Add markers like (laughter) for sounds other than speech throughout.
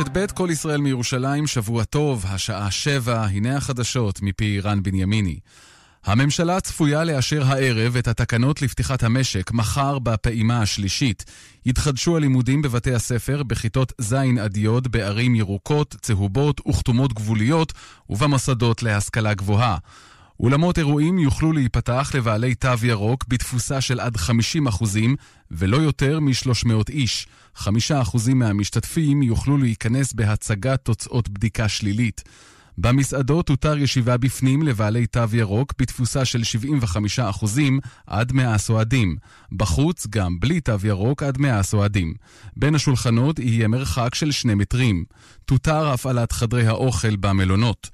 רשת ב', כל ישראל מירושלים, שבוע טוב, השעה שבע, הנה החדשות מפי רן בנימיני. הממשלה צפויה לאשר הערב את התקנות לפתיחת המשק מחר בפעימה השלישית. יתחדשו הלימודים בבתי הספר בכיתות ז' עד י' בערים ירוקות, צהובות וכתומות גבוליות ובמוסדות להשכלה גבוהה. אולמות אירועים יוכלו להיפתח לבעלי תו ירוק בתפוסה של עד 50 אחוזים ולא יותר מ-300 איש. 5 אחוזים מהמשתתפים יוכלו להיכנס בהצגת תוצאות בדיקה שלילית. במסעדות תותר ישיבה בפנים לבעלי תו ירוק בתפוסה של 75% עד 100 סועדים. בחוץ, גם בלי תו ירוק, עד 100 סועדים. בין השולחנות יהיה מרחק של 2 מטרים. תותר הפעלת חדרי האוכל במלונות.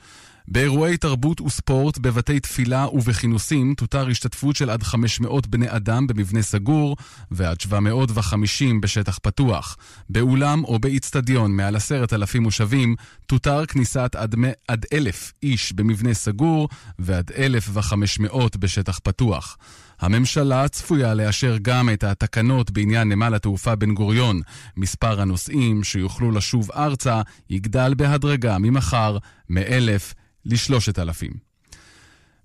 באירועי תרבות וספורט, בבתי תפילה ובכינוסים תותר השתתפות של עד 500 בני אדם במבנה סגור ועד 750 בשטח פתוח. באולם או באיצטדיון מעל עשרת אלפים מושבים תותר כניסת עד, עד אלף איש במבנה סגור ועד 1,500 בשטח פתוח. הממשלה צפויה לאשר גם את התקנות בעניין נמל התעופה בן גוריון. מספר הנוסעים שיוכלו לשוב ארצה יגדל בהדרגה ממחר מ-1,000 לשלושת אלפים.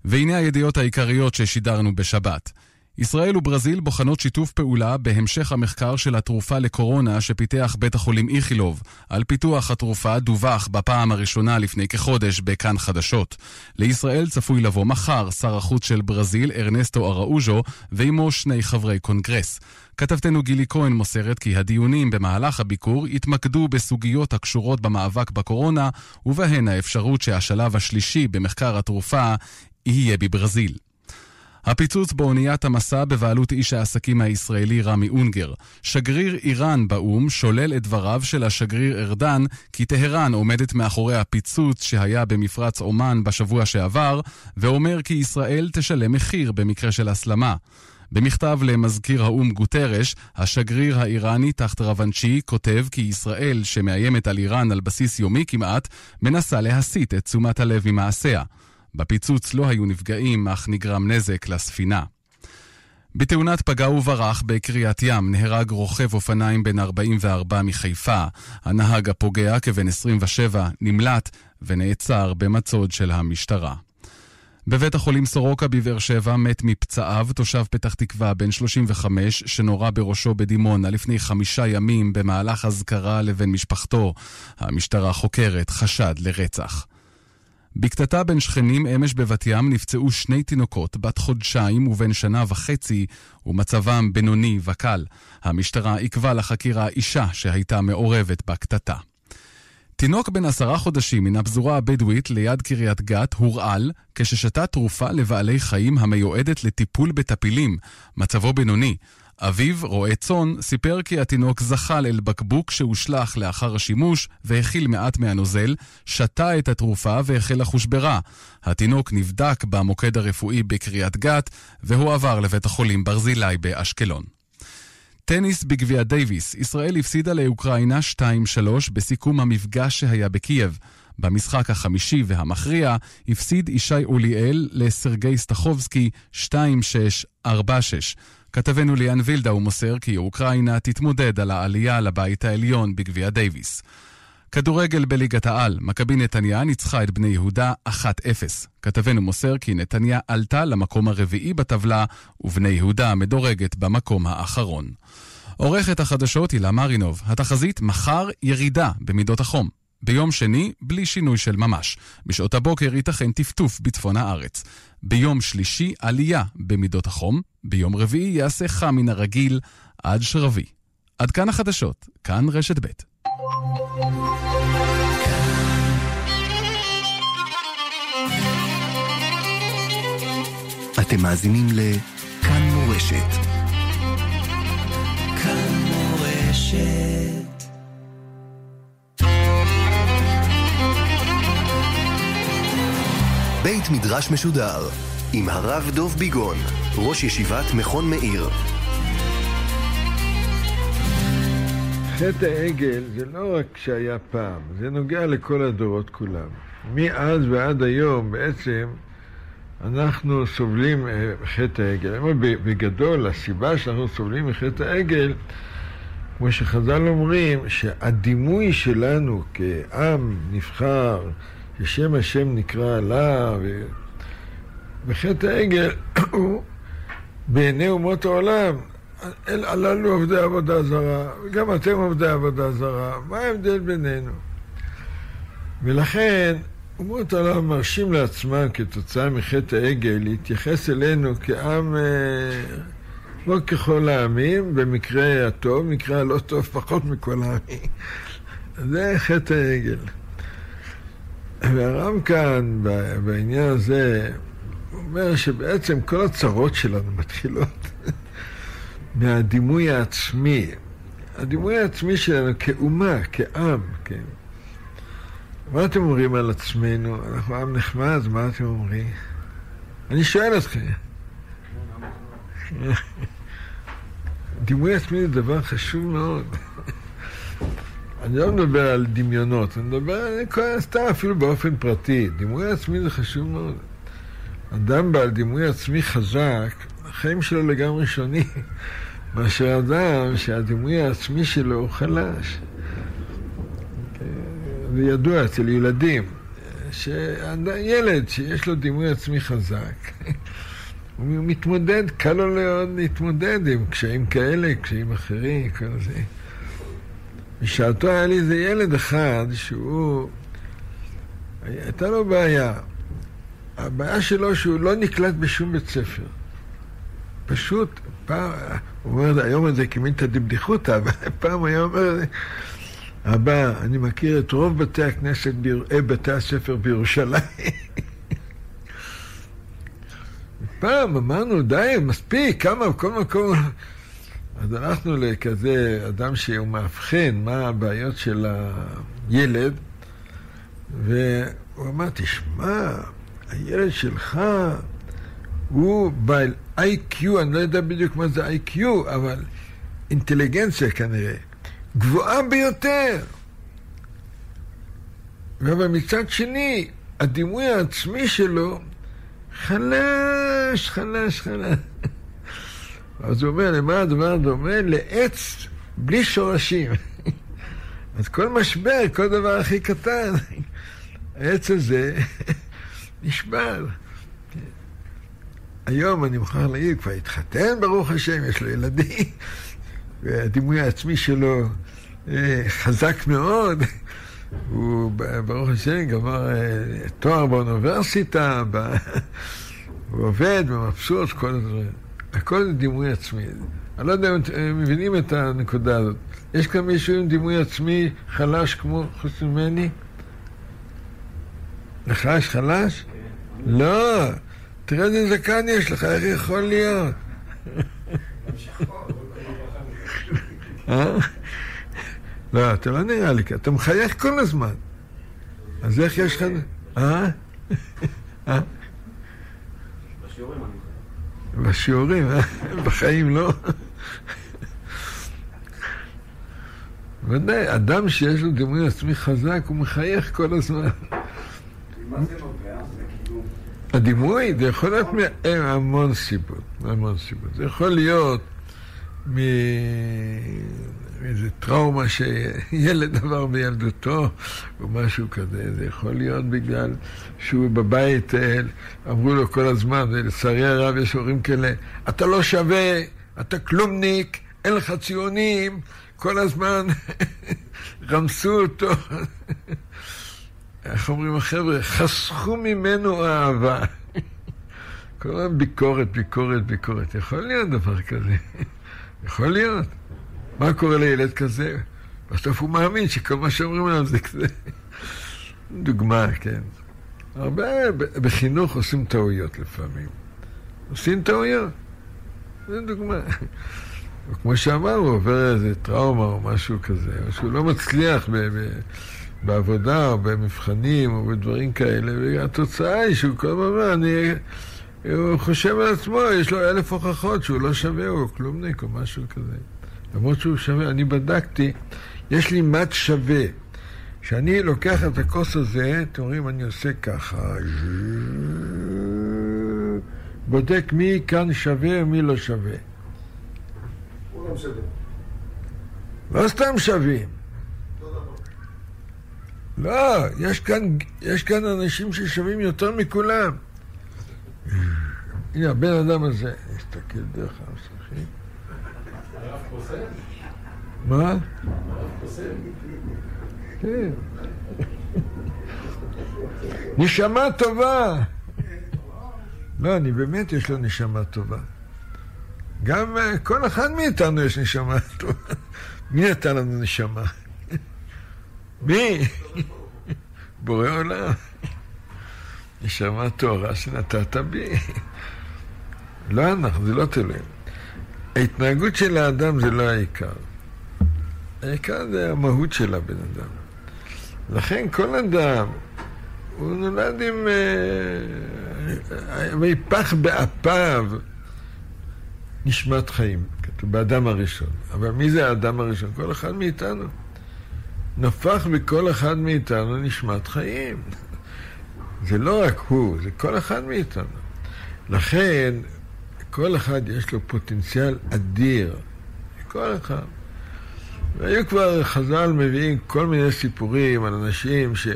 והנה הידיעות העיקריות ששידרנו בשבת. ישראל וברזיל בוחנות שיתוף פעולה בהמשך המחקר של התרופה לקורונה שפיתח בית החולים איכילוב. על פיתוח התרופה דווח בפעם הראשונה לפני כחודש בכאן חדשות. לישראל צפוי לבוא מחר שר החוץ של ברזיל, ארנסטו אראוז'ו, ועמו שני חברי קונגרס. כתבתנו גילי כהן מוסרת כי הדיונים במהלך הביקור יתמקדו בסוגיות הקשורות במאבק בקורונה, ובהן האפשרות שהשלב השלישי במחקר התרופה יהיה בברזיל. הפיצוץ באוניית המסע בבעלות איש העסקים הישראלי רמי אונגר. שגריר איראן באו"ם שולל את דבריו של השגריר ארדן כי טהרן עומדת מאחורי הפיצוץ שהיה במפרץ אומן בשבוע שעבר, ואומר כי ישראל תשלם מחיר במקרה של הסלמה. במכתב למזכיר האו"ם גוטרש, השגריר האיראני תחת רבנצ'י כותב כי ישראל, שמאיימת על איראן על בסיס יומי כמעט, מנסה להסיט את תשומת הלב ממעשיה. בפיצוץ לא היו נפגעים, אך נגרם נזק לספינה. בתאונת פגע וברח בקריית ים נהרג רוכב אופניים בן 44 מחיפה. הנהג הפוגע, כבן 27, נמלט ונעצר במצוד של המשטרה. בבית החולים סורוקה בבאר שבע מת מפצעיו תושב פתח תקווה בן 35 שנורה בראשו בדימונה לפני חמישה ימים במהלך אזכרה לבן משפחתו. המשטרה חוקרת חשד לרצח. בקטטה בין שכנים אמש בבת ים נפצעו שני תינוקות, בת חודשיים ובן שנה וחצי, ומצבם בינוני וקל. המשטרה עיכבה לחקירה אישה שהייתה מעורבת בקטטה. תינוק בן עשרה חודשים מן הפזורה הבדואית ליד קריית גת הורעל כששתה תרופה לבעלי חיים המיועדת לטיפול בטפילים. מצבו בינוני. אביו, רועה צאן, סיפר כי התינוק זחל אל בקבוק שהושלך לאחר השימוש והכיל מעט מהנוזל, שתה את התרופה והחל לחוש ברע. התינוק נבדק במוקד הרפואי בקריית גת והועבר לבית החולים ברזילי באשקלון. טניס בגביע דייוויס, ישראל הפסידה לאוקראינה 2-3 בסיכום המפגש שהיה בקייב. במשחק החמישי והמכריע הפסיד ישי אוליאל לסרגי סטחובסקי 2-6-4-6. כתבנו ליאן וילדאו מוסר כי אוקראינה תתמודד על העלייה לבית העליון בגביע דייוויס. כדורגל בליגת העל, מכבי נתניה ניצחה את בני יהודה 1-0. כתבנו מוסר כי נתניה עלתה למקום הרביעי בטבלה, ובני יהודה מדורגת במקום האחרון. עורכת החדשות הילה מרינוב, התחזית מחר ירידה במידות החום. ביום שני, בלי שינוי של ממש. בשעות הבוקר ייתכן טפטוף בצפון הארץ. ביום שלישי, עלייה במידות החום. ביום רביעי יעשה חם מן הרגיל עד שרבי. עד כאן החדשות, כאן רשת ב'. אתם מאזינים לכאן מורשת. כאן מורשת. בית מדרש משודר עם הרב דוב ביגון, ראש ישיבת מכון מאיר. חטא העגל זה לא רק שהיה פעם, זה נוגע לכל הדורות כולם. מאז ועד היום בעצם אנחנו סובלים מחטא העגל. בגדול, הסיבה שאנחנו סובלים מחטא העגל כמו שחז"ל אומרים, שהדימוי שלנו כעם נבחר, ששם השם נקרא עליו, וחטא העגל (coughs) הוא בעיני אומות העולם, הללו עובדי עבודה זרה, וגם אתם עובדי עבודה זרה, מה ההבדל בינינו? ולכן אומות העולם מרשים לעצמם כתוצאה מחטא העגל להתייחס אלינו כעם אה, לא ככל העמים, במקרה הטוב, במקרה הלא טוב פחות מכל העמים. זה חטא העגל. והרב כאן, בעניין הזה, אומר שבעצם כל הצרות שלנו מתחילות (laughs) מהדימוי העצמי. הדימוי העצמי שלנו כאומה, כעם, כן. מה אתם אומרים על עצמנו? אנחנו עם נחמד, מה אתם אומרים? אני שואל אתכם. (laughs) דימוי עצמי זה דבר חשוב מאוד. (laughs) אני לא מדבר על דמיונות, אני מדבר על כל סתם אפילו באופן פרטי. דימוי עצמי זה חשוב מאוד. אדם בעל דימוי עצמי חזק, החיים שלו לגמרי שונים (laughs) מאשר אדם שהדימוי העצמי שלו הוא חלש. זה ידוע אצל ילדים, שילד שיש לו דימוי עצמי חזק, (laughs) הוא מתמודד, קל לו מאוד להתמודד עם קשיים כאלה, קשיים אחרים, כל זה. בשעתו היה לי איזה ילד אחד שהוא, הייתה לו בעיה. הבעיה שלו שהוא לא נקלט בשום בית ספר. פשוט, פעם, הוא אומר, היום הזה כמינתא דבדיחותא, אבל (laughs) פעם היה אומר, אבא, אני מכיר את רוב בתי הכנסת, אה, בתי הספר בירושלים. (laughs) פעם אמרנו, די, מספיק, כמה, בכל מקום. אז הלכנו לכזה אדם שהוא מאבחן מה הבעיות של הילד, והוא אמר, תשמע, הילד שלך הוא בעל איי-קיו, אני לא יודע בדיוק מה זה איי-קיו, אבל אינטליגנציה כנראה, גבוהה ביותר. אבל מצד שני, הדימוי העצמי שלו חלש, חלש, חלש. (laughs) אז הוא אומר, למה הדבר דומה? לעץ בלי שורשים. (laughs) אז כל משבר, כל דבר הכי קטן, (laughs) העץ הזה נשבר. היום אני מוכרח להגיד, כבר התחתן, ברוך השם, יש לו ילדים, והדימוי העצמי שלו אה, חזק מאוד. (laughs) הוא, ברוך השם, גמר אה, תואר באוניברסיטה, (laughs) הוא עובד ומבסוט, כל הדברים. הכל זה דימוי עצמי. אני לא יודע אם אתם מבינים את הנקודה הזאת. יש כאן מישהו עם דימוי עצמי חלש כמו חוץ ממני? לך יש חלש? לא. תראה איזה זקן יש לך, איך יכול להיות? (laughs) אה? לא, אתה לא נראה לי, אתה מחייך כל הזמן. אז איך יש לך... אה? אה? בשיעורים, אה? בחיים לא. ודאי, אדם שיש לו דימוי עצמי חזק, הוא מחייך כל הזמן. הדימוי, זה יכול להיות מהמון סיבות, מהמון סיבות. זה יכול להיות מאיזה טראומה שילד (laughs) עבר בילדותו, או משהו כזה. זה יכול להיות בגלל שהוא בבית, אה, אמרו לו כל הזמן, ולצערי הרב יש הורים כאלה, אתה לא שווה, אתה כלומניק, אין לך ציונים, כל הזמן (laughs) רמסו אותו. איך אומרים החבר'ה? חסכו ממנו אהבה. (laughs) כל הזמן ביקורת, ביקורת, ביקורת. יכול להיות דבר כזה. יכול להיות. מה קורה לילד כזה? בסוף הוא מאמין שכל מה שאומרים עליו זה כזה. דוגמה, כן. הרבה בחינוך עושים טעויות לפעמים. עושים טעויות. זו דוגמה. כמו שאמרנו, הוא עובר איזה טראומה או משהו כזה, או שהוא לא מצליח ב- ב- בעבודה או במבחנים או בדברים כאלה, והתוצאה היא שהוא כל הזמן אומר, אני... הוא חושב על עצמו, יש לו אלף הוכחות שהוא לא שווה, הוא כלומניק או משהו כזה. למרות שהוא שווה, אני בדקתי, יש לי מד שווה. כשאני לוקח את הכוס הזה, אתם רואים, אני עושה ככה, בודק מי כאן שווה ומי לא שווה. לא סתם שווים. לא, יש כאן, יש כאן אנשים ששווים יותר מכולם. הנה, הבן אדם הזה, נסתכל דרך המסכים. מה? כן. נשמה טובה. לא, אני באמת, יש לו נשמה טובה. גם uh, כל אחד מאיתנו יש נשמה טובה. מי נתן לנו נשמה? מי? בורא עולם. נשמה טהורה שנתת בי. לא אנחנו, זה לא תלוי. ההתנהגות של האדם זה לא העיקר. העיקר זה המהות של הבן אדם. לכן כל אדם, הוא נולד עם... ויפח באפיו נשמת חיים, כתוב באדם הראשון. אבל מי זה האדם הראשון? כל אחד מאיתנו. נפח בכל אחד מאיתנו נשמת חיים. זה לא רק הוא, זה כל אחד מאיתנו. לכן, כל אחד יש לו פוטנציאל אדיר. כל אחד. והיו כבר, חז"ל מביאים כל מיני סיפורים על אנשים ש,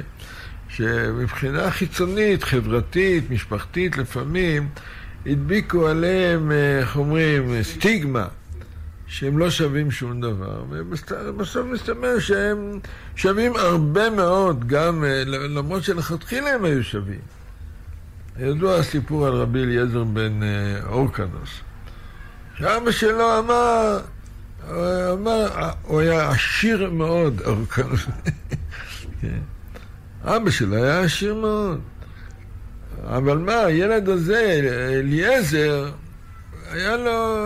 שמבחינה חיצונית, חברתית, משפחתית, לפעמים הדביקו עליהם, איך אומרים, סטיגמה, שהם לא שווים שום דבר, ובסוף מסתבר שהם שווים הרבה מאוד, גם למרות שלכתחילה הם היו שווים. ידוע הסיפור על רבי אליעזר בן אורקנוס, שאבא שלו אמר, אמר, הוא היה עשיר מאוד, אורקנוס. (laughs) אבא שלו היה עשיר מאוד. אבל מה, הילד הזה, אליעזר, היה לו,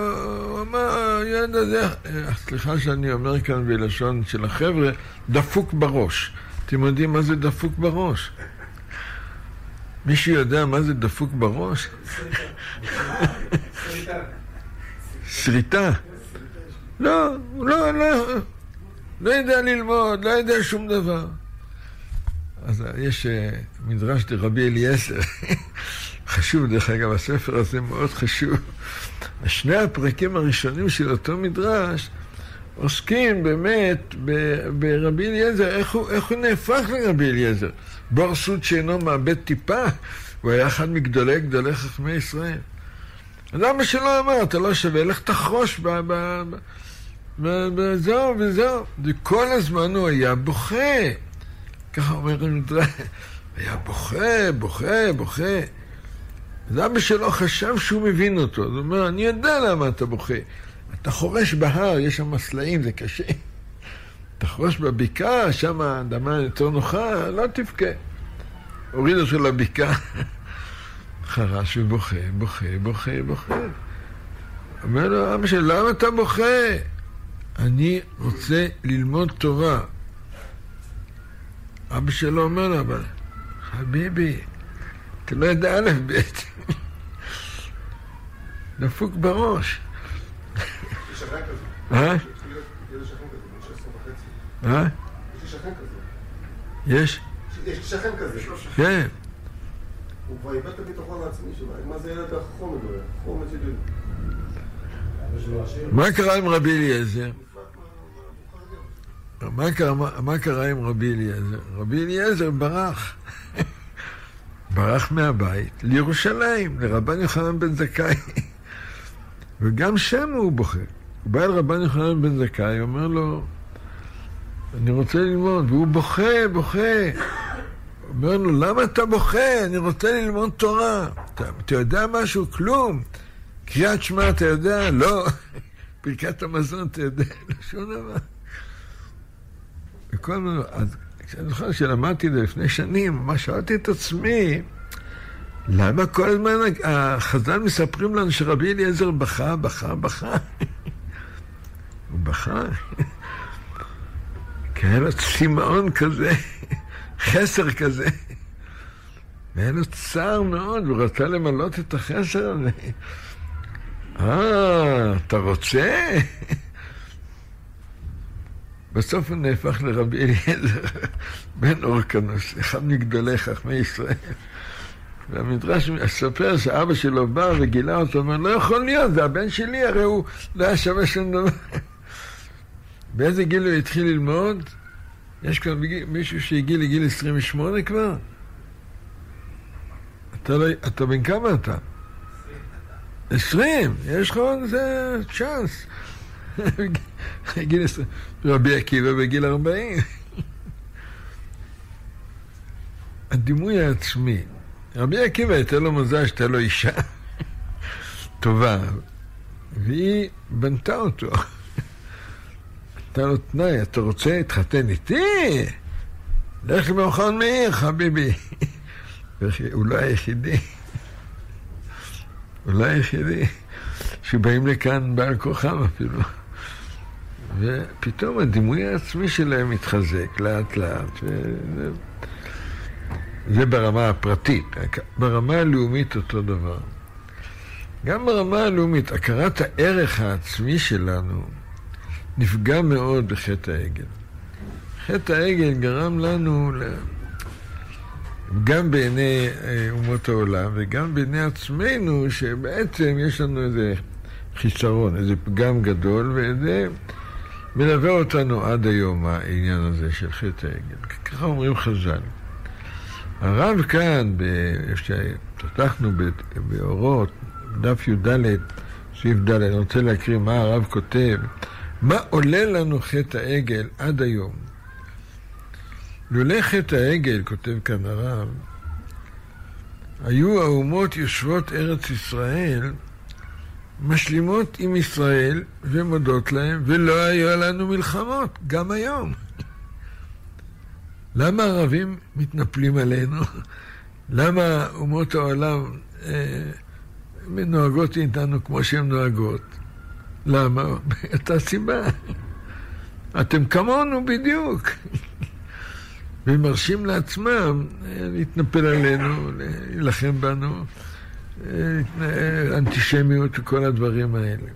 הוא אמר, הילד הזה, סליחה שאני אומר כאן בלשון של החבר'ה, דפוק בראש. אתם יודעים מה זה דפוק בראש? מישהו יודע מה זה דפוק בראש? שריטה. לא, לא, לא, לא יודע ללמוד, לא יודע שום דבר. אז יש מדרש דרבי אליעזר, (laughs) חשוב דרך אגב, הספר הזה מאוד חשוב. שני הפרקים הראשונים של אותו מדרש עוסקים באמת ברבי אליעזר, איך איך הוא נהפך לרבי אליעזר. בור סוד שאינו מאבד טיפה, הוא היה אחד מגדולי גדולי חכמי ישראל. אבא שלו אמר, אתה לא שווה, לך תחרוש ב... ב, ב וזהו, וזהו. וכל הזמן הוא היה בוכה. ככה אומר המדרש. היה בוכה, בוכה, בוכה. אז אבא שלו חשב שהוא מבין אותו. הוא אומר, אני יודע למה אתה בוכה. אתה חורש בהר, יש שם סלעים, זה קשה. אתה חורש בבקעה, שם האדמה יותר נוחה, לא תבכה. הוריד אותו לבקעה. (laughs) חרש ובוכה, בוכה, בוכה, בוכה. אומר לו, אבא שלי, למה אתה בוכה? אני רוצה ללמוד תורה. אבא שלו אומר לו, אבל חביבי, אתה לא יודע א' ב', דפוק בראש. אה? אה? יש? יש שכן כזה. כן. הוא כבר איבד את הביטחון העצמי שלו. מה זה ילד הזה? חכום שלי. מה קרה עם רבי אליעזר? מה קרה עם רבי אליעזר? רבי אליעזר ברח. ברח מהבית לירושלים, לרבן יוחנן בן זכאי. וגם שם הוא בוכה. הוא בא אל רבן יוחנן בן זכאי, אומר לו, אני רוצה ללמוד, והוא בוכה, בוכה. אומר לו, למה אתה בוכה? אני רוצה ללמוד תורה. אתה, אתה יודע משהו? כלום. קריאת שמע אתה יודע? לא. פרקת המזון אתה יודע? לא שום דבר. וכל מיני, אז אני זוכר שלמדתי את זה לפני שנים, ממש שאלתי את עצמי, למה כל הזמן החז"ל מספרים לנו שרבי אליעזר בכה, בכה, בכה? (laughs) הוא בכה. (laughs) כי היה לו צמאון כזה, (laughs) חסר כזה. והיה לו צער מאוד, הוא רצה למלות את החסר הזה. אה, אתה רוצה? בסוף הוא נהפך לרבי אליעזר (laughs) בן אורקנוס, אחד מגדולי חכמי ישראל. והמדרש מספר שאבא שלו בא וגילה אותו, אומר, לא יכול להיות, זה הבן שלי, הרי הוא לא היה שווה שום דבר. (laughs) באיזה גיל הוא התחיל ללמוד? יש בגיל, מישהו שהגיע לגיל 28 כבר? אתה, לא, אתה בן כמה אתה? 20, יש לך עוד איזה צ'אנס. (laughs) גיל 20, רבי עקיבא בגיל 40. (laughs) הדימוי העצמי, רבי עקיבא הייתה לו מזל שהייתה לו אישה (laughs) טובה, והיא בנתה אותו. הייתה לו תנאי, אתה רוצה להתחתן איתי? לך למכון מאיר, חביבי. הוא לא היחידי. הוא לא היחידי שבאים לכאן בעל כוחם אפילו. ופתאום הדימוי העצמי שלהם מתחזק לאט לאט. וזה... זה ברמה הפרטית. ברמה הלאומית אותו דבר. גם ברמה הלאומית, הכרת הערך העצמי שלנו נפגע מאוד בחטא העגל. חטא העגל גרם לנו, גם בעיני אה, אומות העולם וגם בעיני עצמנו, שבעצם יש לנו איזה חיסרון, איזה פגם גדול, וזה מלווה אותנו עד היום, העניין הזה של חטא העגל. ככה אומרים חז"ל. הרב כאן, איפה שפתחנו באורות, דף י"ד, סעיף ד', אני רוצה להקריא מה הרב כותב. מה עולה לנו חטא העגל עד היום? לולא חטא העגל, כותב כאן הרב, היו האומות יושבות ארץ ישראל משלימות עם ישראל ומודות להם, ולא היו לנו מלחמות, גם היום. למה הערבים מתנפלים עלינו? (laughs) למה אומות העולם אה, נוהגות איתנו כמו שהן נוהגות? למה? (laughs) מאותה סיבה. אתם כמונו בדיוק. (laughs) והם מרשים לעצמם אה, להתנפל עלינו, להילחם בנו, אנטישמיות וכל הדברים האלה.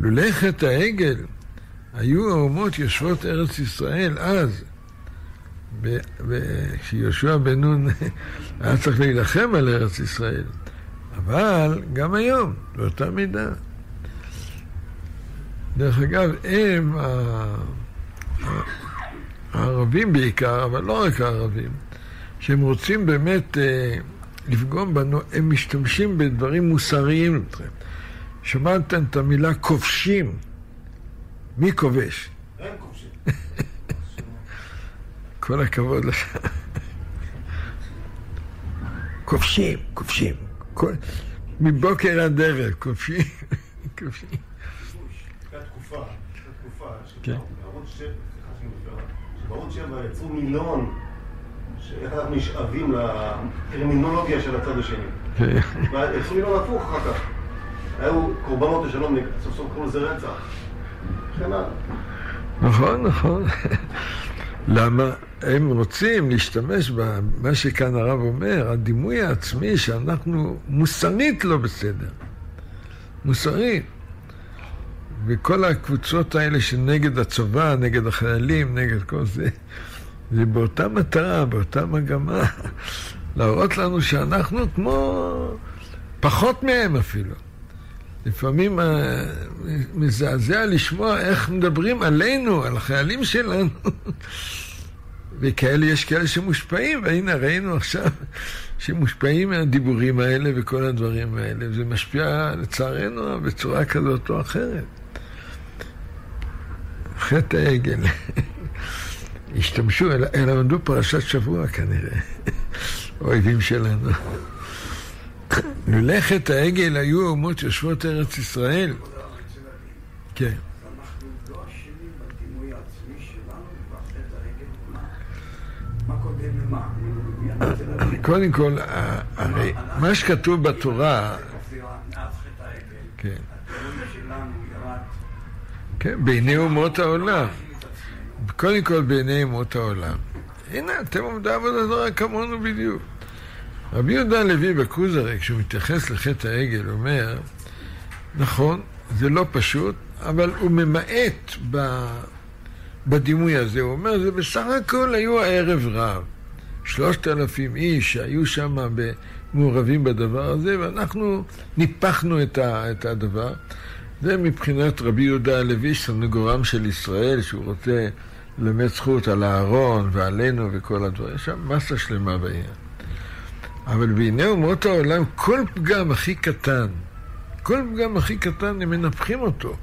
לולא חטא העגל, היו האומות יושבות ארץ ישראל אז, כשיהושע בן נון (laughs) היה צריך להילחם על ארץ ישראל, אבל גם היום, באותה מידה. דרך אגב, הם, הערבים בעיקר, אבל לא רק הערבים, שהם רוצים באמת אה, לפגום בנו, הם משתמשים בדברים מוסריים. שמעתם את המילה כובשים? מי כובש? כובשים. (laughs) כל הכבוד לך. כובשים, כובשים. כל... מבוקר עד ערב, כובשים. (laughs) כובשים. כן. שבערוץ שבע יצרו מילון, שאיך אנחנו נשאבים לטרמינולוגיה של הצד השני. כן. ויצרו מילון הפוך אחר כך. היו קורבנות לשלום, סוף סוף קראו לזה רצח. נכון, נכון. למה? הם רוצים להשתמש במה שכאן הרב אומר, הדימוי העצמי שאנחנו מוסרית לא בסדר. מוסרית. וכל הקבוצות האלה שנגד הצבא, נגד החיילים, נגד כל זה, זה באותה מטרה, באותה מגמה, להראות לנו שאנחנו כמו פחות מהם אפילו. לפעמים אה, מזעזע לשמוע איך מדברים עלינו, על החיילים שלנו. וכאלה, יש כאלה שמושפעים, והנה ראינו עכשיו שמושפעים מהדיבורים האלה וכל הדברים האלה. זה משפיע לצערנו בצורה כזאת או אחרת. חטא העגל. השתמשו, הם למדו פרשת שבוע כנראה, אויבים שלנו. חטא העגל היו האומות יושבות ארץ ישראל. כן. קודם כל, הרי מה שכתוב בתורה, כן. כן, בעיני אומות העולם. קודם כל בעיני אומות העולם. הנה, אתם עובדי עבודה זרה כמונו בדיוק. רבי יהודה הלוי בכוזרי, כשהוא מתייחס לחטא העגל, אומר, נכון, זה לא פשוט, אבל הוא ממעט ב... בדימוי הזה. הוא אומר, זה בסך הכל היו הערב רב. שלושת אלפים איש שהיו שם מעורבים בדבר הזה, ואנחנו ניפחנו את, ה... את הדבר. זה מבחינת רבי יהודה הלוי, סנגורם של ישראל, שהוא רוצה ללמד זכות על אהרון ועלינו וכל הדברים. יש שם מסה שלמה בעניין. אבל בעיני אומות העולם, כל פגם הכי קטן, כל פגם הכי קטן, הם מנפחים אותו.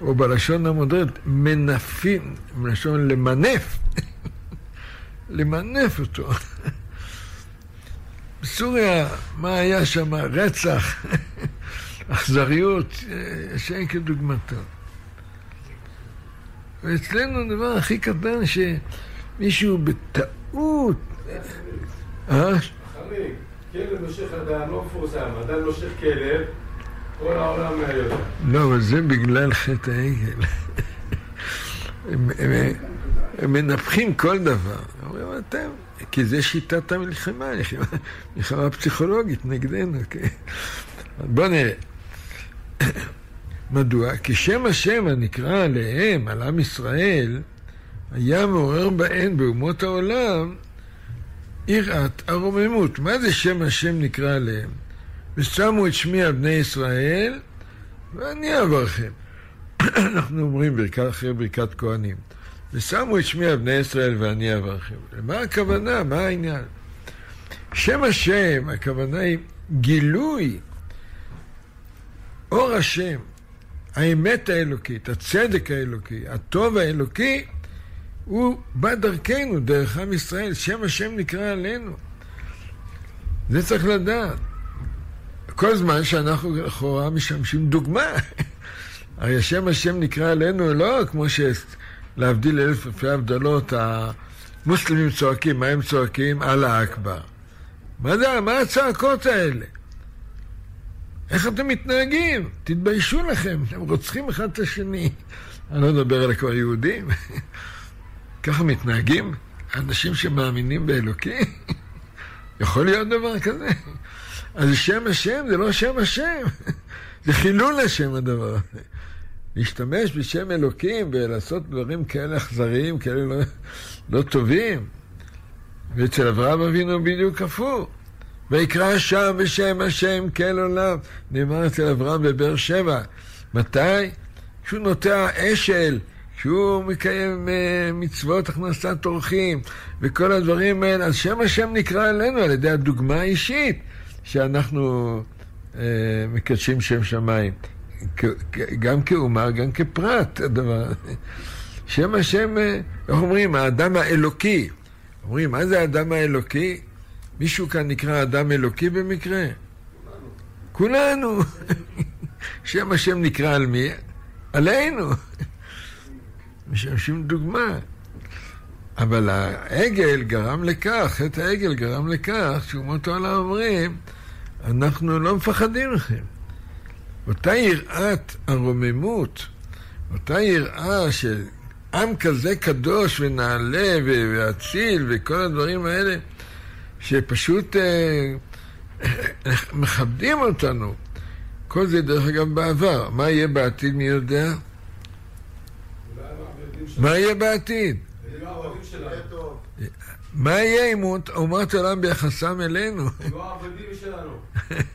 או בלשון המודרנית, מנפים, בלשון למנף, (laughs) למנף אותו. (laughs) בסוריה, מה היה שם? רצח, (laughs) אכזריות, אה, שאין כדוגמתו. ואצלנו הדבר הכי קטן שמישהו בטעות... אה? כלב נושך אדם לא מפורסם, אדם נושך כלב, כל העולם מהיום. לא, אבל זה בגלל חטא העגל. הם מנפחים כל דבר. אומרים, אתם, כי זה שיטת המלחמה, מלחמה פסיכולוגית נגדנו. כן? בואו נראה. מדוע? כי שם השם הנקרא עליהם, על עם ישראל, היה מעורר בהן באומות העולם יראת הרוממות. מה זה שם השם נקרא עליהם? ושמו את שמי על בני ישראל, ואני אברכם. (clears throat) אנחנו אומרים ברכת אחרי ברכת כהנים. ושמו את שמי על בני ישראל ואני אברכם. למה הכוונה? מה העניין? שם השם, הכוונה היא גילוי אור השם, האמת האלוקית, הצדק האלוקי, הטוב האלוקי, הוא בא דרכנו, דרך עם ישראל, שם השם נקרא עלינו. זה צריך לדעת. כל זמן שאנחנו לכאורה משמשים דוגמה. (laughs) הרי שם השם נקרא עלינו לא כמו שלהבדיל אלף אלפי הבדלות, המוסלמים צועקים, מה הם צועקים? אללה אכבר. מה זה, מה הצעקות האלה? איך אתם מתנהגים? תתביישו לכם, אתם רוצחים אחד את השני. אני לא מדבר על הכל יהודים. ככה מתנהגים אנשים שמאמינים באלוקים? יכול להיות דבר כזה? אז שם השם זה לא שם השם, זה חילול השם הדבר הזה. להשתמש בשם אלוקים ולעשות דברים כאלה אכזריים, כאלה לא, לא טובים. ואצל אברהם אבינו בדיוק הפוך. ויקרא שם בשם השם כל עולם. נאמר אצל אברהם בבאר שבע. מתי? כשהוא נוטע אשל, כשהוא מקיים uh, מצוות הכנסת אורחים וכל הדברים האלה, אז שם השם נקרא עלינו על ידי הדוגמה האישית שאנחנו uh, מקדשים שם שמיים. גם כאומה, גם כפרט, הדבר הזה. שם השם, אה, איך אומרים, האדם האלוקי. אומרים, מה זה האדם האלוקי? מישהו כאן נקרא אדם אלוקי במקרה? כולנו. (laughs) שם השם נקרא על מי? עלינו. (laughs) משמשים דוגמה. אבל העגל גרם לכך, חטא העגל גרם לכך, שאומות העולם אומרים, אנחנו לא מפחדים מכם. אותה יראת הרוממות, אותה יראה של עם כזה קדוש ונעלה ואציל וכל הדברים האלה, שפשוט אה, מכבדים אותנו. כל זה דרך אגב בעבר. מה יהיה בעתיד מי יודע? מה יהיה בעתיד? מה יהיה עם אומות העולם ביחסם אלינו? לא העבדים שלנו. (laughs)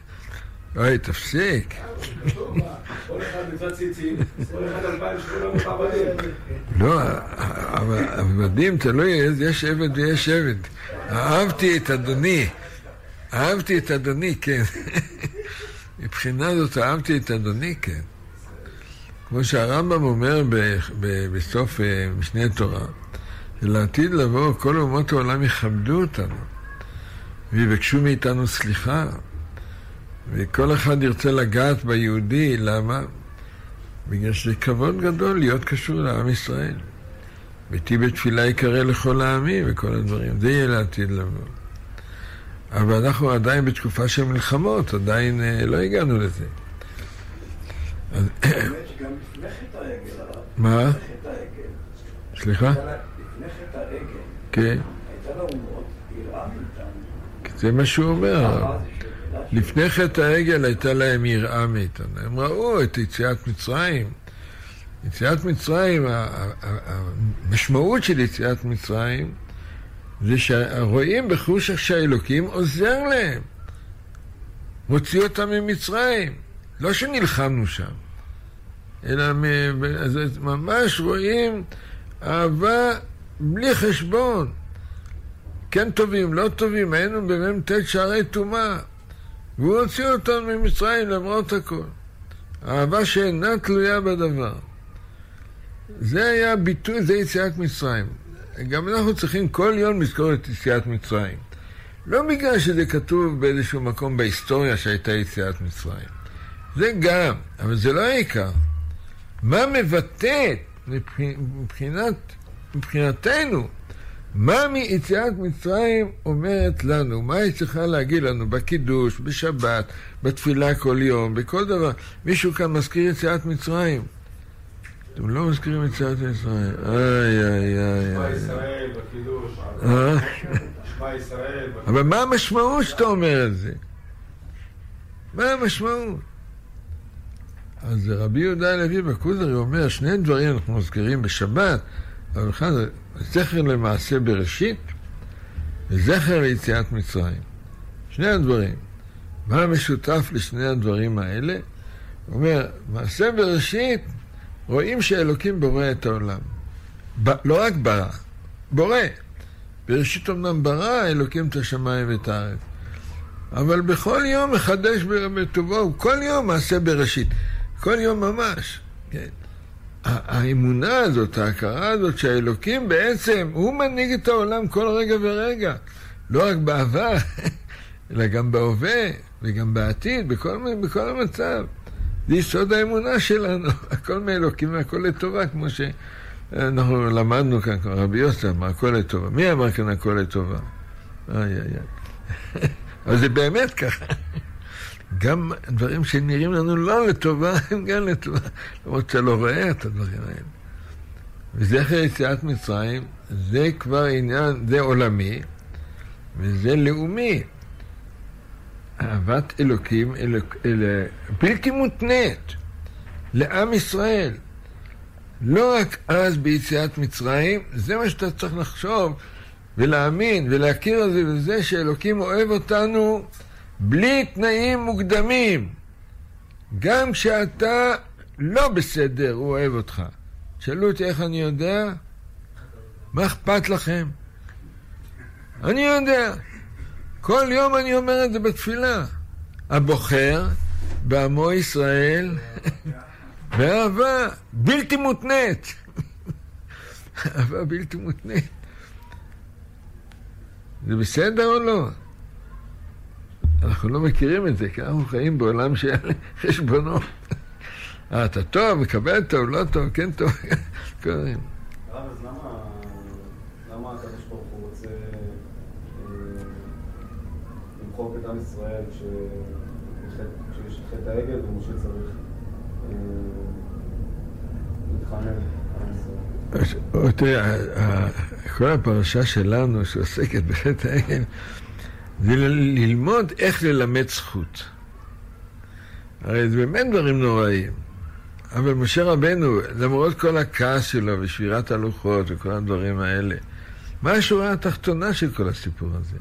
אוי, תפסיק. (laughs) לא, אבל עבדים תלוי, יש עבד ויש עבד. אהבתי את אדוני. אהבתי את אדוני, כן. (laughs) מבחינה זאת אהבתי את אדוני, כן. כמו שהרמב"ם אומר בסוף אה, משנה תורה, שלעתיד לבוא כל אומות העולם יכבדו אותנו ויבקשו מאיתנו סליחה וכל אחד ירצה לגעת ביהודי, למה? בגלל שזה כבוד גדול להיות קשור לעם ישראל. ביתי בתפילה יקרא לכל העמים וכל הדברים. זה יהיה לעתיד לבוא. אבל אנחנו עדיין בתקופה של מלחמות, עדיין אה, לא הגענו לזה. (coughs) מה? סליחה? כן. זה מה שהוא אומר. לפני חטא העגל הייתה להם יראה מאיתנו. הם ראו את יציאת מצרים. יציאת מצרים, המשמעות של יציאת מצרים זה שרואים בחוש שהאלוקים עוזר להם. מוציא אותם ממצרים. לא שנלחמנו שם. אלא מ- ממש רואים אהבה בלי חשבון. כן טובים, לא טובים, היינו במ"ט שערי טומאה. והוא הוציא אותנו ממצרים למרות הכל. אהבה שאינה תלויה בדבר. זה היה ביטוי, זה יציאת מצרים. גם אנחנו צריכים כל יום לזכור את יציאת מצרים. לא בגלל שזה כתוב באיזשהו מקום בהיסטוריה שהייתה יציאת מצרים. זה גם, אבל זה לא העיקר. מה מבטא מבחינת, מבחינתנו, מה מיציאת מצרים אומרת לנו? מה היא צריכה להגיד לנו בקידוש, בשבת, בתפילה כל יום, בכל דבר? מישהו כאן מזכיר יציאת מצרים? אתם לא מזכירים יציאת מצרים. איי, איי, איי. שמע איי. ישראל בקידוש, אה? שמע ישראל בקידוש. אבל מה המשמעות שאתה אומר את זה? מה המשמעות? אז רבי יהודה הלוי בכוזרי אומר, שני דברים אנחנו מזכירים בשבת, אבל אחד, זכר למעשה בראשית וזכר ליציאת מצרים. שני הדברים. מה המשותף לשני הדברים האלה? הוא אומר, מעשה בראשית, רואים שאלוקים בורא את העולם. ב- לא רק ברא, בורא. בראשית אמנם ברא אלוקים את השמיים ואת הארץ. אבל בכל יום מחדש בטובו, כל יום מעשה בראשית. כל יום ממש. כן. האמונה הזאת, ההכרה הזאת שהאלוקים בעצם, הוא מנהיג את העולם כל רגע ורגע. לא רק בעבר, (laughs) אלא גם בהווה וגם בעתיד, בכל, בכל המצב. זה יסוד האמונה שלנו, (laughs) הכל מאלוקים והכל לטובה, כמו שאנחנו למדנו כאן, רבי יוסף אמר, הכל לטובה. מי אמר כאן הכל לטובה? איי איי איי. (laughs) אבל זה באמת ככה. גם דברים שנראים לנו לא לטובה, (laughs) הם גם לטובה, למרות שאתה לא רואה את הדברים האלה. וזכר יציאת מצרים, זה כבר עניין, זה עולמי, וזה לאומי. אהבת אלוקים אלוק, אל, בלתי מותנית לעם ישראל. לא רק אז ביציאת מצרים, זה מה שאתה צריך לחשוב ולהאמין ולהכיר על זה וזה שאלוקים אוהב אותנו בלי תנאים מוקדמים. גם כשאתה לא בסדר, הוא אוהב אותך. שאלו אותי איך אני יודע? מה אכפת לכם? אני יודע. כל יום אני אומר את זה בתפילה. הבוחר בעמו ישראל (laughs) באהבה בלתי מותנית. (laughs) אהבה בלתי מותנית. זה בסדר או לא? אנחנו לא מכירים את זה, כי אנחנו חיים בעולם של חשבונות. אה, אתה טוב, מקבל טוב, לא טוב, כן טוב, כל הדברים. הרב, אז למה, הקדוש ברוך הוא רוצה אה, למחוק את עם ישראל כש- כשיש חטא העגל ומשה צריך אה, להתחנן על ישראל? אז, תראה, כל הפרשה שלנו שעוסקת בחטא העגל, זה ל- ללמוד איך ללמד זכות. הרי זה באמת דברים נוראים. אבל משה רבנו, למרות כל הכעס שלו ושבירת הלוחות וכל הדברים האלה, מה השורה התחתונה של כל הסיפור הזה?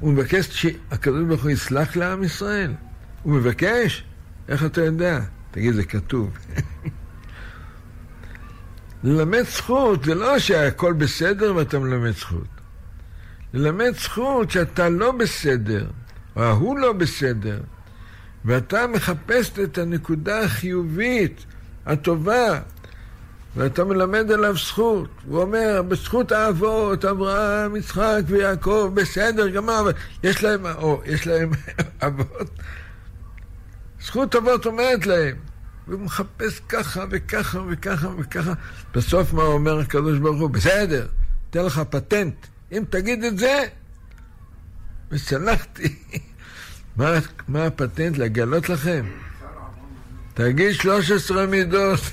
הוא מבקש שהקדוש ברוך הוא יסלח לעם ישראל. הוא מבקש? איך אתה יודע? תגיד, זה כתוב. (laughs) ללמד זכות זה לא שהכל בסדר ואתה מלמד זכות. ללמד זכות שאתה לא בסדר, או ההוא לא בסדר, ואתה מחפש את הנקודה החיובית, הטובה, ואתה מלמד עליו זכות. הוא אומר, בזכות האבות, אברהם, יצחק ויעקב, בסדר, גמר, יש להם, או, יש להם (laughs) אבות. זכות אבות אומרת להם. והוא מחפש ככה וככה וככה וככה. בסוף מה אומר הקדוש ברוך הוא? בסדר, אתן לך פטנט. אם תגיד את זה, וסלחתי. (laughs) מה, מה הפטנט? לגלות לכם? תגיד 13 מידות. (laughs)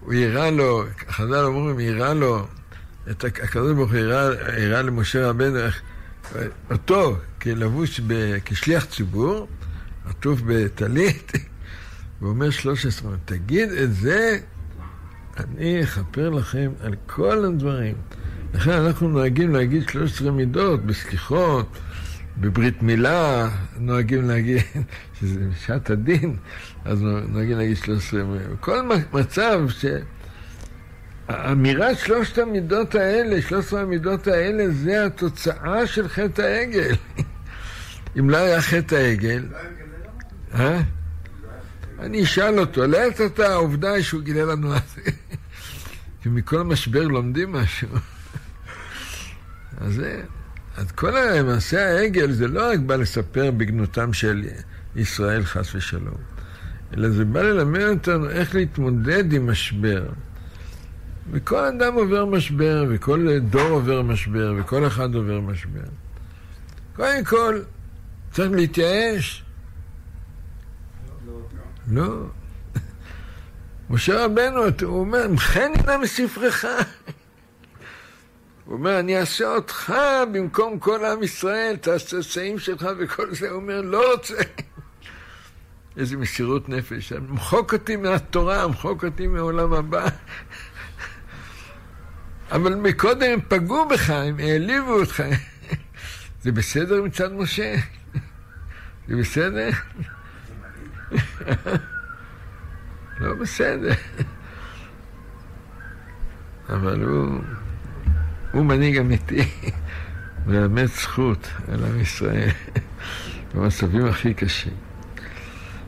הוא הראה לו, חז"ל אומרים, הראה לו, את הק- הקדוש ברוך הוא הראה למשה רבנו, אותו כלבוש, ב, כשליח ציבור, עטוף בטלית, (laughs) הוא אומר 13, תגיד את זה, אני אכפר לכם על כל הדברים. לכן אנחנו נוהגים להגיד 13 מידות בסליחות, בברית מילה נוהגים להגיד, (laughs) שזה שעת הדין, אז נוהגים להגיד 13 ימים. כל מצב ש... אמירת שלושת המידות האלה, שלושת המידות האלה, זה התוצאה של חטא העגל. (laughs) אם לא היה חטא העגל, אה? אני אשאל אותו, לעת עתה העובדה היא שהוא גילה לנו. (laughs) כי מכל משבר לומדים משהו. אז זה, אז כל מעשה העגל זה לא רק בא לספר בגנותם של ישראל חס ושלום, אלא זה בא ללמד אותנו איך להתמודד עם משבר. וכל אדם עובר משבר, וכל דור עובר משבר, וכל אחד עובר משבר. קודם כל, צריך להתייאש. לא. (laughs) משה רבנו, הוא אומר, מחני נא מספרך. הוא אומר, אני אעשה אותך במקום כל עם ישראל, את השסעים שלך וכל זה. הוא אומר, לא רוצה. (laughs) איזה מסירות נפש. מחוק אותי מהתורה, מחוק אותי מעולם הבא. (laughs) אבל מקודם הם פגעו בך, הם העליבו אותך. (laughs) זה בסדר מצד משה? זה בסדר? לא בסדר. אבל הוא, הוא מנהיג אמיתי, באמת זכות על עם ישראל, במצבים הכי קשים.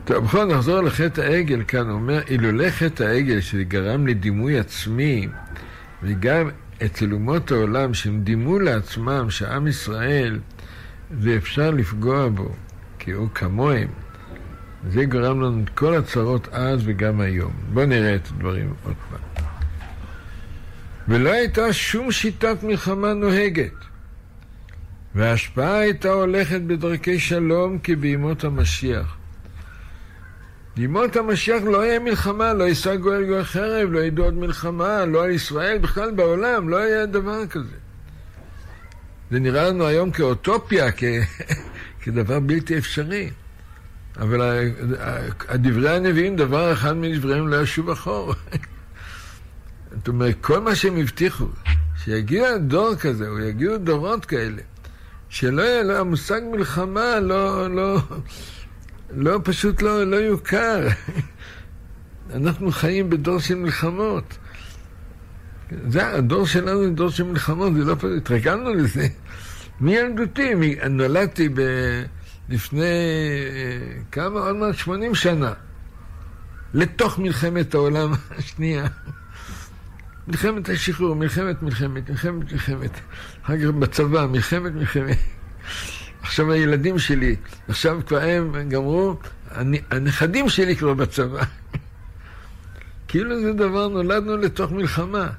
טוב, בכל זאת נחזור לחטא העגל כאן, הוא אומר, אילולא חטא העגל שגרם לדימוי עצמי, וגם אצל אומות העולם שהם דימו לעצמם שעם ישראל ואפשר לפגוע בו, כי הוא כמוהם. זה גרם לנו את כל הצרות אז וגם היום. בואו נראה את הדברים עוד פעם. ולא הייתה שום שיטת מלחמה נוהגת, וההשפעה הייתה הולכת בדרכי שלום כבימות המשיח. בימות המשיח לא יהיה מלחמה, לא יישא גואל גואל חרב, לא ידעו עוד מלחמה, לא על ישראל, בכלל בעולם, לא היה דבר כזה. זה נראה לנו היום כאוטופיה, כ... (laughs) כדבר בלתי אפשרי. אבל דברי הנביאים, דבר אחד מדבריהם לא ישוב אחור. (laughs) זאת אומרת, כל מה שהם הבטיחו, שיגיע דור כזה, או יגיעו דורות כאלה, שלא יהיה, לו המושג מלחמה לא, לא, לא, פשוט לא, לא יוכר. (laughs) אנחנו חיים בדור של מלחמות. זה, הדור שלנו זה דור של מלחמות, זה לא פשוט, התרגלנו לזה. מילדותי, נולדתי ב... לפני אה, כמה, עוד מעט 80 שנה, לתוך מלחמת העולם (laughs) השנייה. מלחמת השחרור, מלחמת מלחמת, מלחמת מלחמת. אחר כך בצבא, מלחמת מלחמת. עכשיו הילדים שלי, עכשיו כבר הם גמרו, הנכדים שלי כבר בצבא. כאילו זה דבר, נולדנו לתוך מלחמה.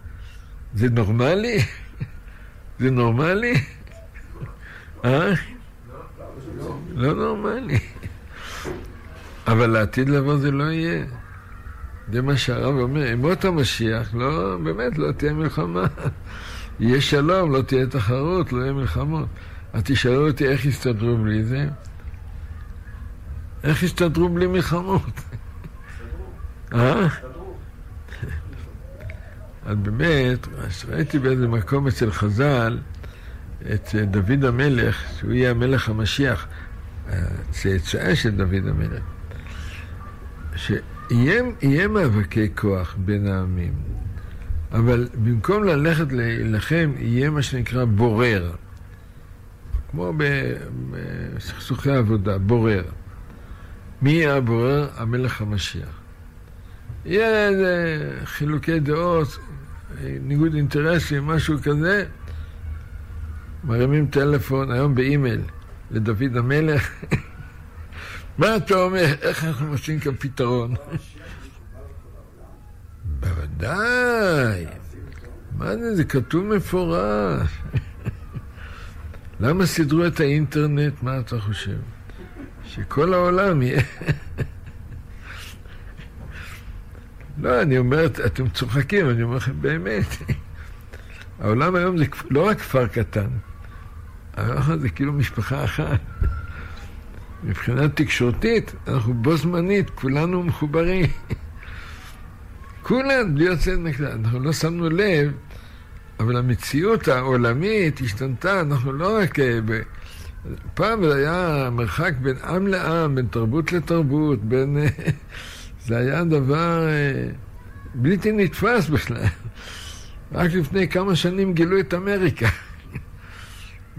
זה נורמלי? זה נורמלי? אה? לא נורמלי. אבל לעתיד לבוא זה לא יהיה. זה מה שהרב אומר, ימות המשיח, לא, באמת, לא תהיה מלחמה. (laughs) יהיה שלום, לא תהיה תחרות, לא יהיה מלחמות. אז תשאלו אותי איך יסתדרו בלי זה? איך יסתדרו בלי מלחמות? אה? אז באמת, ראיתי באיזה מקום אצל חז"ל את דוד המלך, שהוא יהיה המלך המשיח, הצאצא של דוד המלך, שיהיה מאבקי כוח בין העמים, אבל במקום ללכת להילחם, יהיה מה שנקרא בורר. כמו בסכסוכי עבודה, בורר. מי יהיה הבורר? המלך המשיח. יהיה איזה חילוקי דעות, ניגוד אינטרסים, משהו כזה, מרימים טלפון, היום באימייל, לדוד המלך. (laughs) מה אתה אומר? איך אנחנו מוצאים כאן פתרון? בוודאי. מה זה? זה כתוב מפורש. למה סידרו את האינטרנט? מה אתה חושב? שכל העולם יהיה... לא, אני אומר, אתם צוחקים, אני אומר לכם באמת. העולם היום זה לא רק כפר קטן, העולם זה כאילו משפחה אחת. מבחינה תקשורתית, אנחנו בו זמנית, כולנו מחוברים. (laughs) כולם, בלי יוצא נגד, אנחנו לא שמנו לב אבל המציאות העולמית השתנתה, אנחנו לא רק... אה. פעם זה היה מרחק בין עם לעם, בין תרבות לתרבות, בין... (laughs) זה היה דבר אה, בלתי נתפס בכלל. (laughs) רק לפני כמה שנים גילו את אמריקה.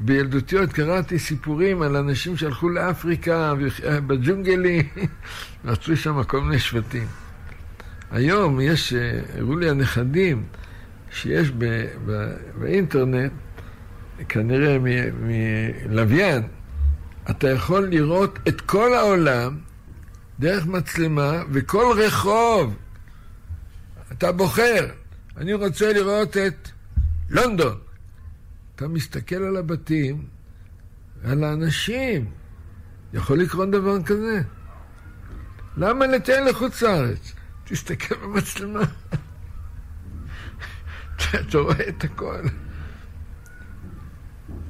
בילדותי עוד קראתי סיפורים על אנשים שהלכו לאפריקה, בג'ונגלים, (laughs) רצו שם כל מיני שבטים. היום יש, אה, הראו לי הנכדים, שיש ב, ב, באינטרנט, כנראה מלוויין, אתה יכול לראות את כל העולם דרך מצלמה וכל רחוב. אתה בוחר, אני רוצה לראות את לונדון. אתה מסתכל על הבתים, על האנשים. יכול לקרות דבר כזה? למה לטייל לחוץ לארץ? תסתכל במצלמה. (laughs) אתה רואה את הכל.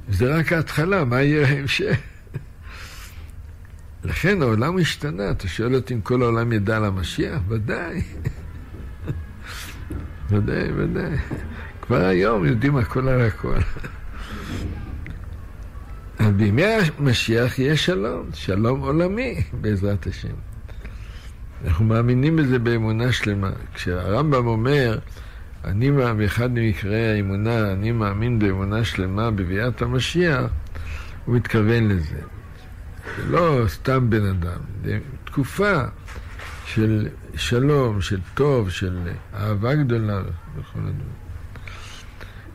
זה רק ההתחלה, מה יהיה ההמשך? (laughs) לכן העולם השתנה. אתה שואל אותי אם כל העולם ידע על המשיח? ודאי. (laughs) ודאי, ודאי. כבר היום יודעים הכל על הכל. אז בימי המשיח יהיה שלום, שלום עולמי, בעזרת השם. אנחנו מאמינים בזה באמונה שלמה. כשהרמב"ם אומר, אני, באחד ממקראי האמונה, אני מאמין באמונה שלמה בביאת המשיח, הוא מתכוון לזה. זה לא סתם בן אדם, זה תקופה של שלום, של טוב, של אהבה גדולה וכל הדברים.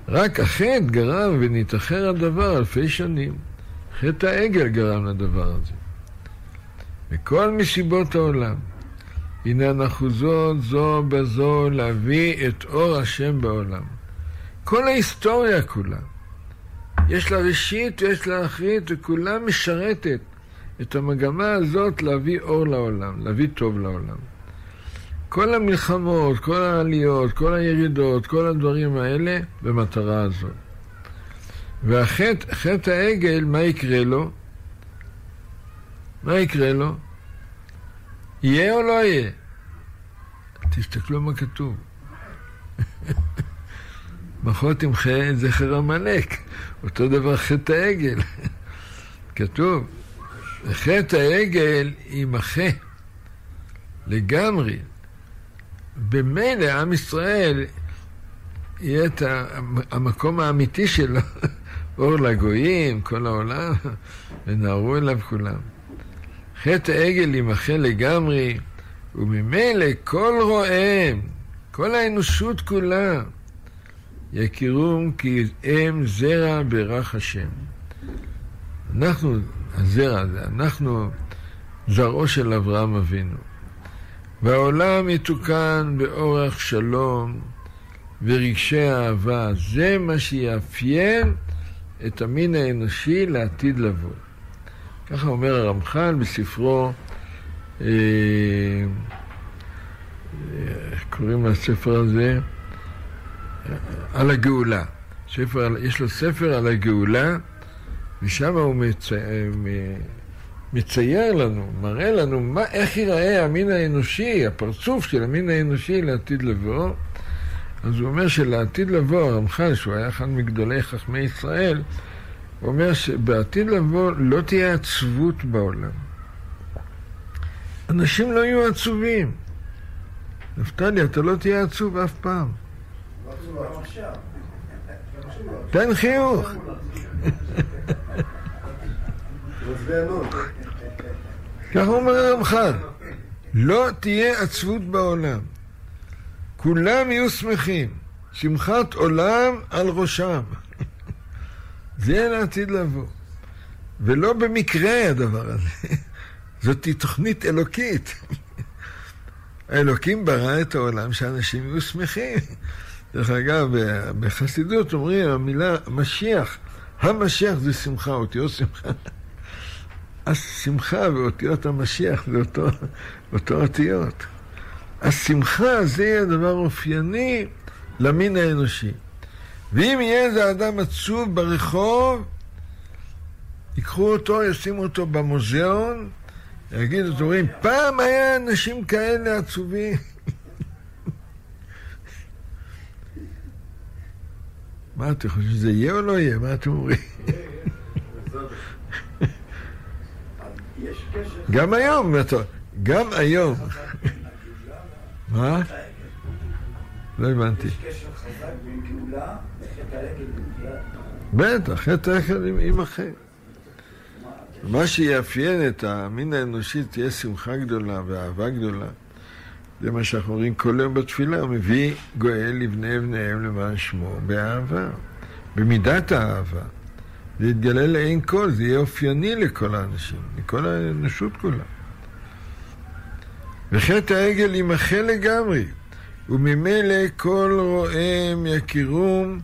רק החטא גרם ונתאחר הדבר אלפי שנים. חטא העגל גרם לדבר הזה. מכל מסיבות העולם. הנה אנחנו זאת זו בזו להביא את אור השם בעולם. כל ההיסטוריה כולה. יש לה ראשית ויש לה אחרית, וכולה משרתת את המגמה הזאת להביא אור לעולם, להביא טוב לעולם. כל המלחמות, כל העליות, כל הירידות, כל הדברים האלה, במטרה הזאת. והחטא, חטא העגל, מה יקרה לו? מה יקרה לו? יהיה או לא יהיה? תסתכלו מה כתוב. מחר תמחה את זכר עמלק, אותו דבר חטא העגל. (laughs) כתוב, חטא העגל יימחה לגמרי. במילא עם ישראל יהיה את המקום האמיתי שלו, (laughs) אור לגויים, כל העולם, ונערו אליו כולם. חטא העגל יימחה לגמרי, וממילא כל רועיהם, כל האנושות כולה, יכירום כי הם זרע ברך השם. אנחנו, הזרע הזה, אנחנו זרעו של אברהם אבינו. והעולם יתוקן באורח שלום ורגשי אהבה. זה מה שיאפיין את המין האנושי לעתיד לבוא. ככה אומר הרמח"ל בספרו, אה, איך קוראים לספר הזה? על הגאולה. ספר, יש לו ספר על הגאולה, ושם הוא מצי, מצייר לנו, מראה לנו מה, איך ייראה המין האנושי, הפרצוף של המין האנושי לעתיד לבוא. אז הוא אומר שלעתיד לבוא, הרמח"ל, שהוא היה אחד מגדולי חכמי ישראל, הוא אומר שבעתיד לבוא לא תהיה עצבות בעולם. אנשים לא יהיו עצובים. נפתלי, אתה לא תהיה עצוב אף פעם. תן חיוך. (laughs) ככה אומר הרמח"ל, לא תהיה עצבות בעולם. כולם יהיו שמחים, שמחת עולם על ראשם. (laughs) זה לעתיד לבוא. ולא במקרה הדבר הזה. (laughs) זאת תוכנית אלוקית. (laughs) האלוקים ברא את העולם שאנשים יהיו שמחים. דרך אגב, בחסידות אומרים המילה משיח, המשיח זה שמחה, אותיות שמחה. השמחה ואותיות המשיח זה אותו, אותו אותיות. השמחה זה יהיה דבר אופייני למין האנושי. ואם יהיה איזה אדם עצוב ברחוב, ייקחו אותו, ישימו אותו במוזיאון, יגידו, אתם רואים, פעם היה אנשים כאלה עצובים. (laughs) מה אתם חושבים, שזה יהיה או לא יהיה? מה אתם אומרים? יש קשר גם היום, גם היום. (laughs) מה? לא הבנתי. יש קשר חזק בין גאולה לחטא העגל במגילת בטח, חטא העגל עם- יימחק. מה שיאפיין את המין האנושי תהיה שמחה גדולה ואהבה גדולה. זה מה שאנחנו אומרים כל יום בתפילה, הוא מביא גואל לבני בניהם למען שמו באהבה, במידת האהבה. זה יתגלה לעין כל, זה יהיה אופייני לכל האנשים, לכל האנושות כולה. וחטא העגל יימחה לגמרי, וממילא כל רואיהם יכירום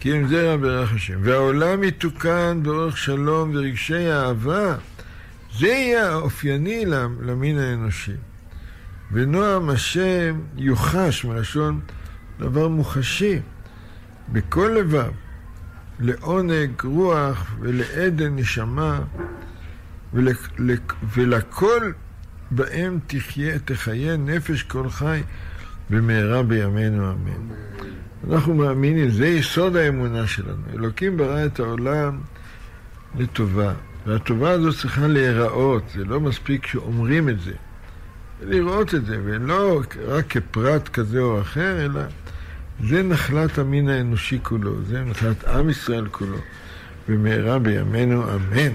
כי אם זרע ברך השם. והעולם יתוקן באורח שלום ורגשי אהבה. זה יהיה האופייני למין האנושי. ונועם השם יוחש מלשון דבר מוחשי בכל לבב, לעונג רוח ולעדן נשמה ולק, לק, ולכל בהם תחיה, תחיה נפש כל חי במהרה בימינו אמן. אנחנו מאמינים, זה יסוד האמונה שלנו. אלוקים ברא את העולם לטובה, והטובה הזו צריכה להיראות, זה לא מספיק שאומרים את זה. לראות את זה, ולא רק כפרט כזה או אחר, אלא זה נחלת המין האנושי כולו, זה נחלת עם ישראל כולו. במהרה בימינו אמן.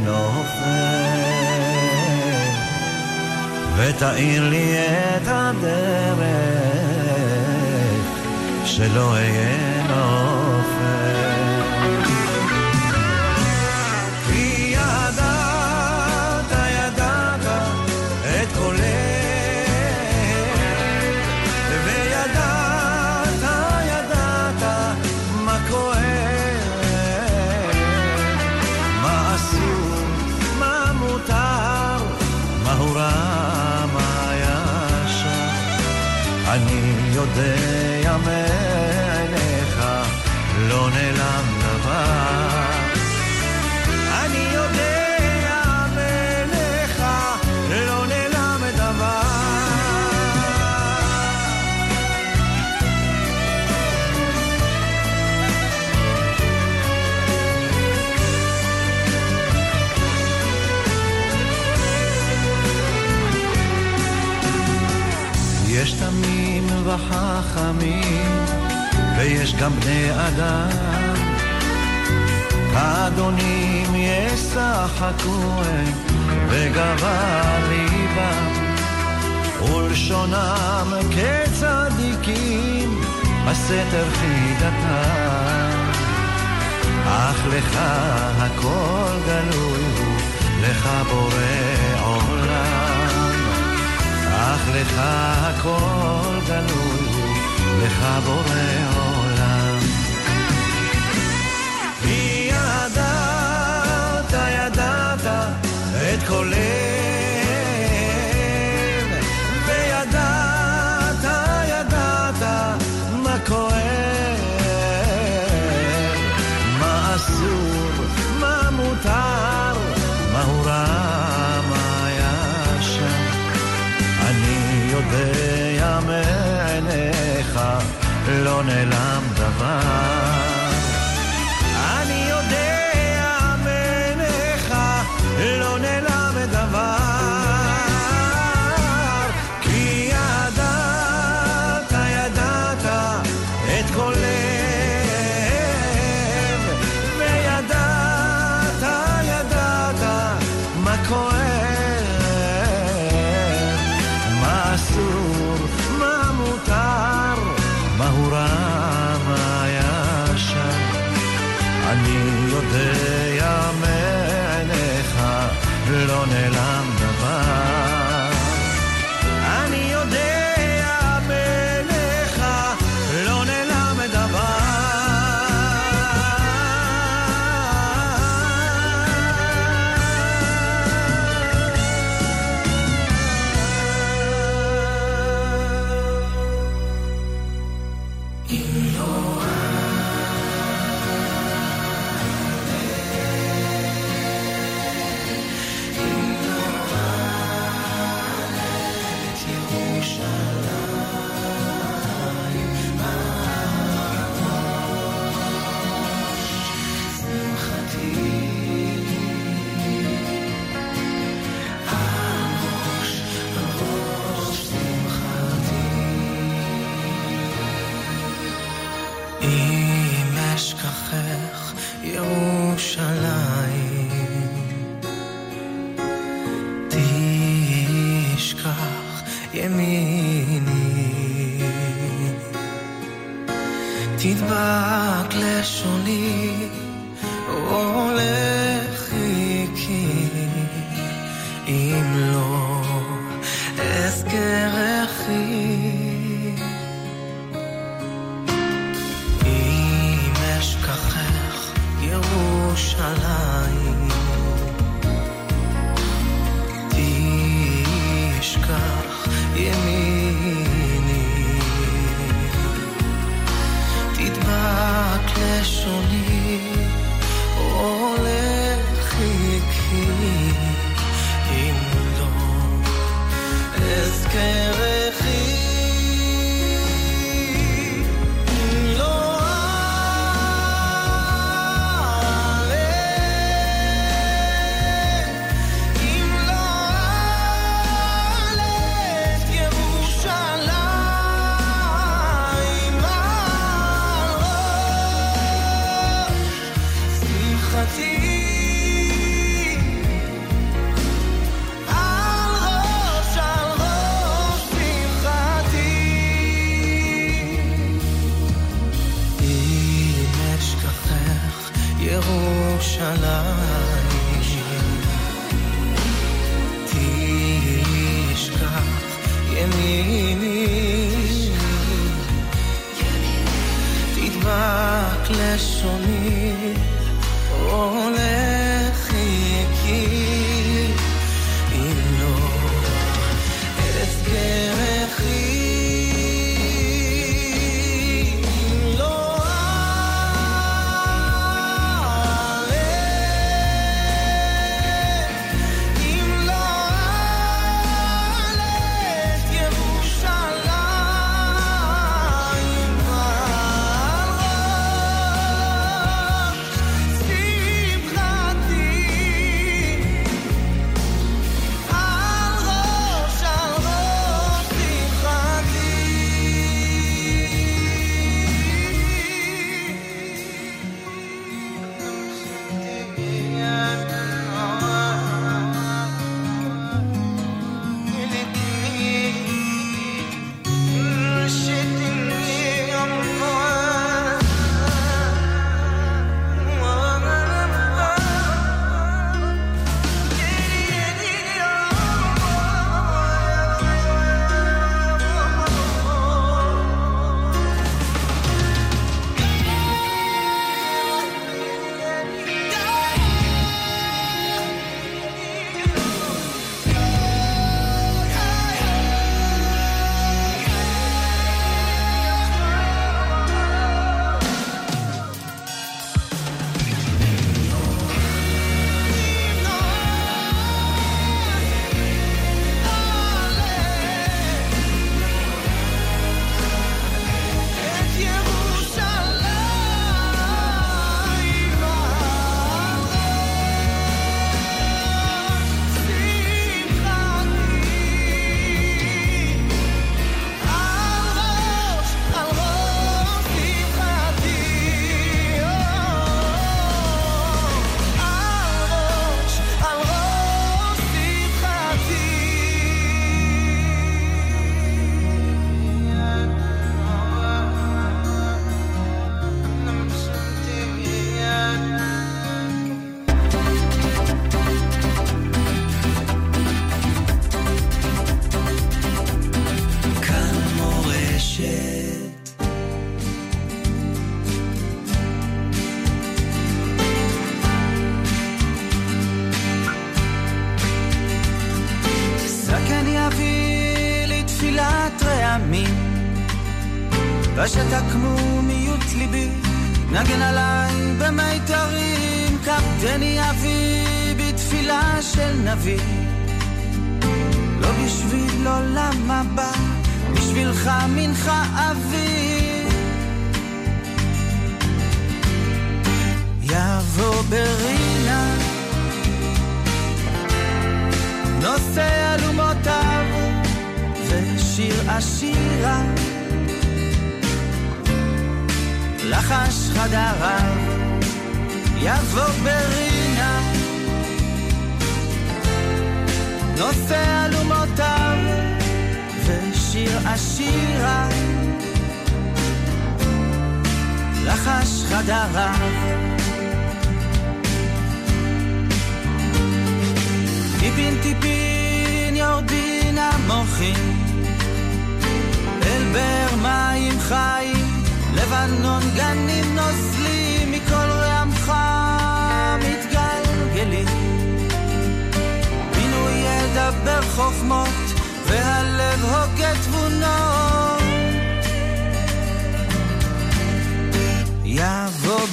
נופל. ותאיר לי את הדרך שלא אהיה נופל. מעיניך לא נעלם תמים וחכמים, ויש גם בני אדם. האדונים ישחקו הם, וגבה ליבם, ולשונם כצדיקים, בסתר חידתם. אך לך הכל גלוי לך בורא עולם. לך הכל גלוי הוא, לך בורא עולם. כי ידעת, ידעת את קולי, לא נעלם דבר. תדבק לשוני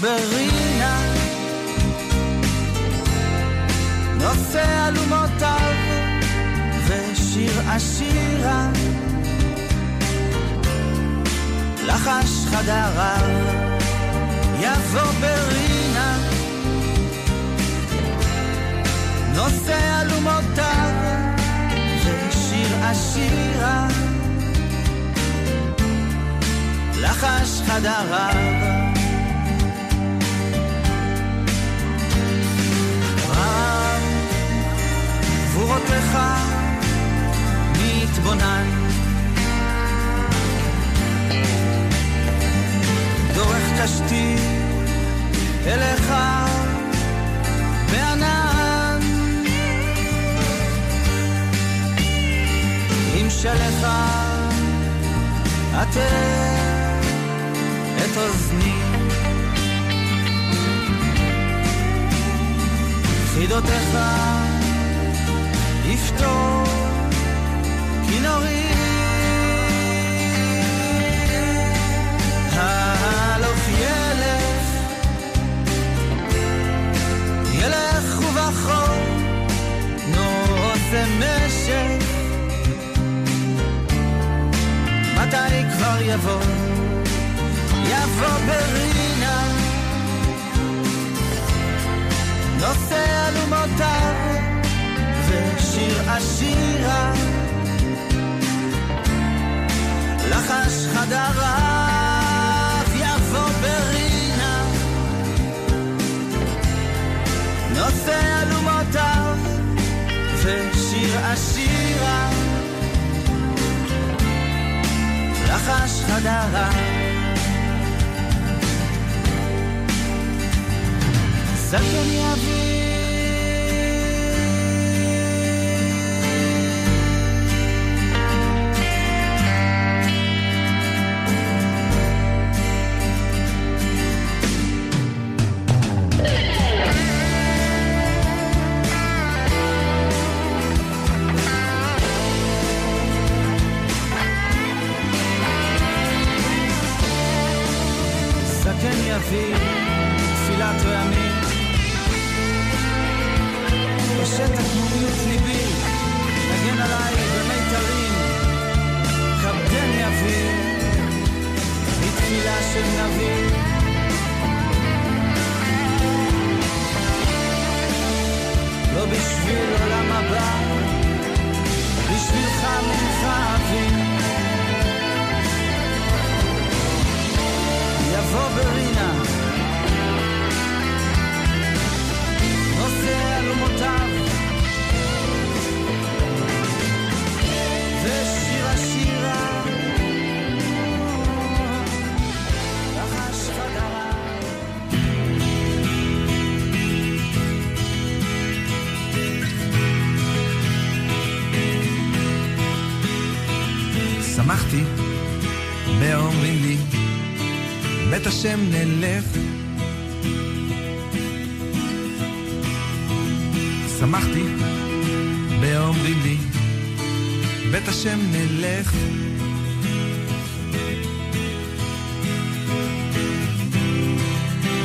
ברינה, נושא אלומותיו, ושיר עשירה, לחש חדריו, יבוא ברינה. נושא אלומותיו ושיר עשירה. לחש חדריו גבורותיך מתבונן דורך קשתי אליך בענן שלך עטר את אוזני. חידותיך יפתור כינורי הלוך ילך ילך ובחור נושא משך. מתי כבר יבוא? יבוא ברינה. נושא אלומותיו עשירה לחש חדריו יבוא ברינה נושא אלומותיו ושיר עשירה לחש חדריו. זקן יביא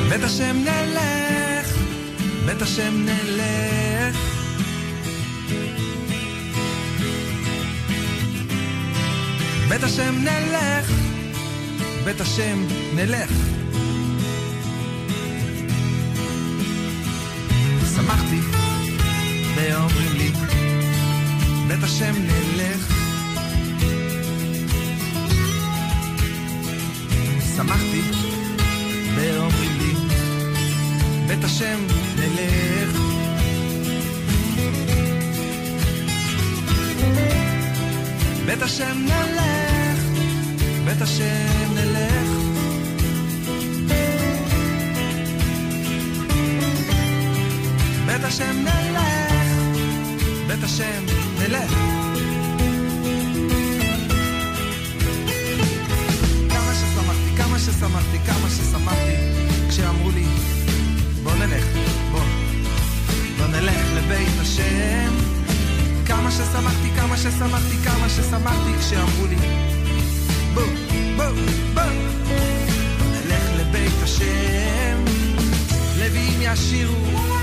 בית השם נלך, בית השם נלך. בית השם נלך, בית השם נלך. שמחתי, ואומרים לי, בית השם נלך. שמחתי, ואומרים בית השם נלך. בית השם נלך, בית השם נלך. בית השם נלך, בית השם נלך. כמה ששמחתי, כמה ששמחתי, כמה ששמחתי, כשאמרו לי, נלך, בוא, בוא נלך לבית השם. כמה ששמחתי, כמה ששמחתי, כמה ששמחתי, כשאמרו לי, בוא, בוא, בוא, נלך לבית השם. לוויים ישירו.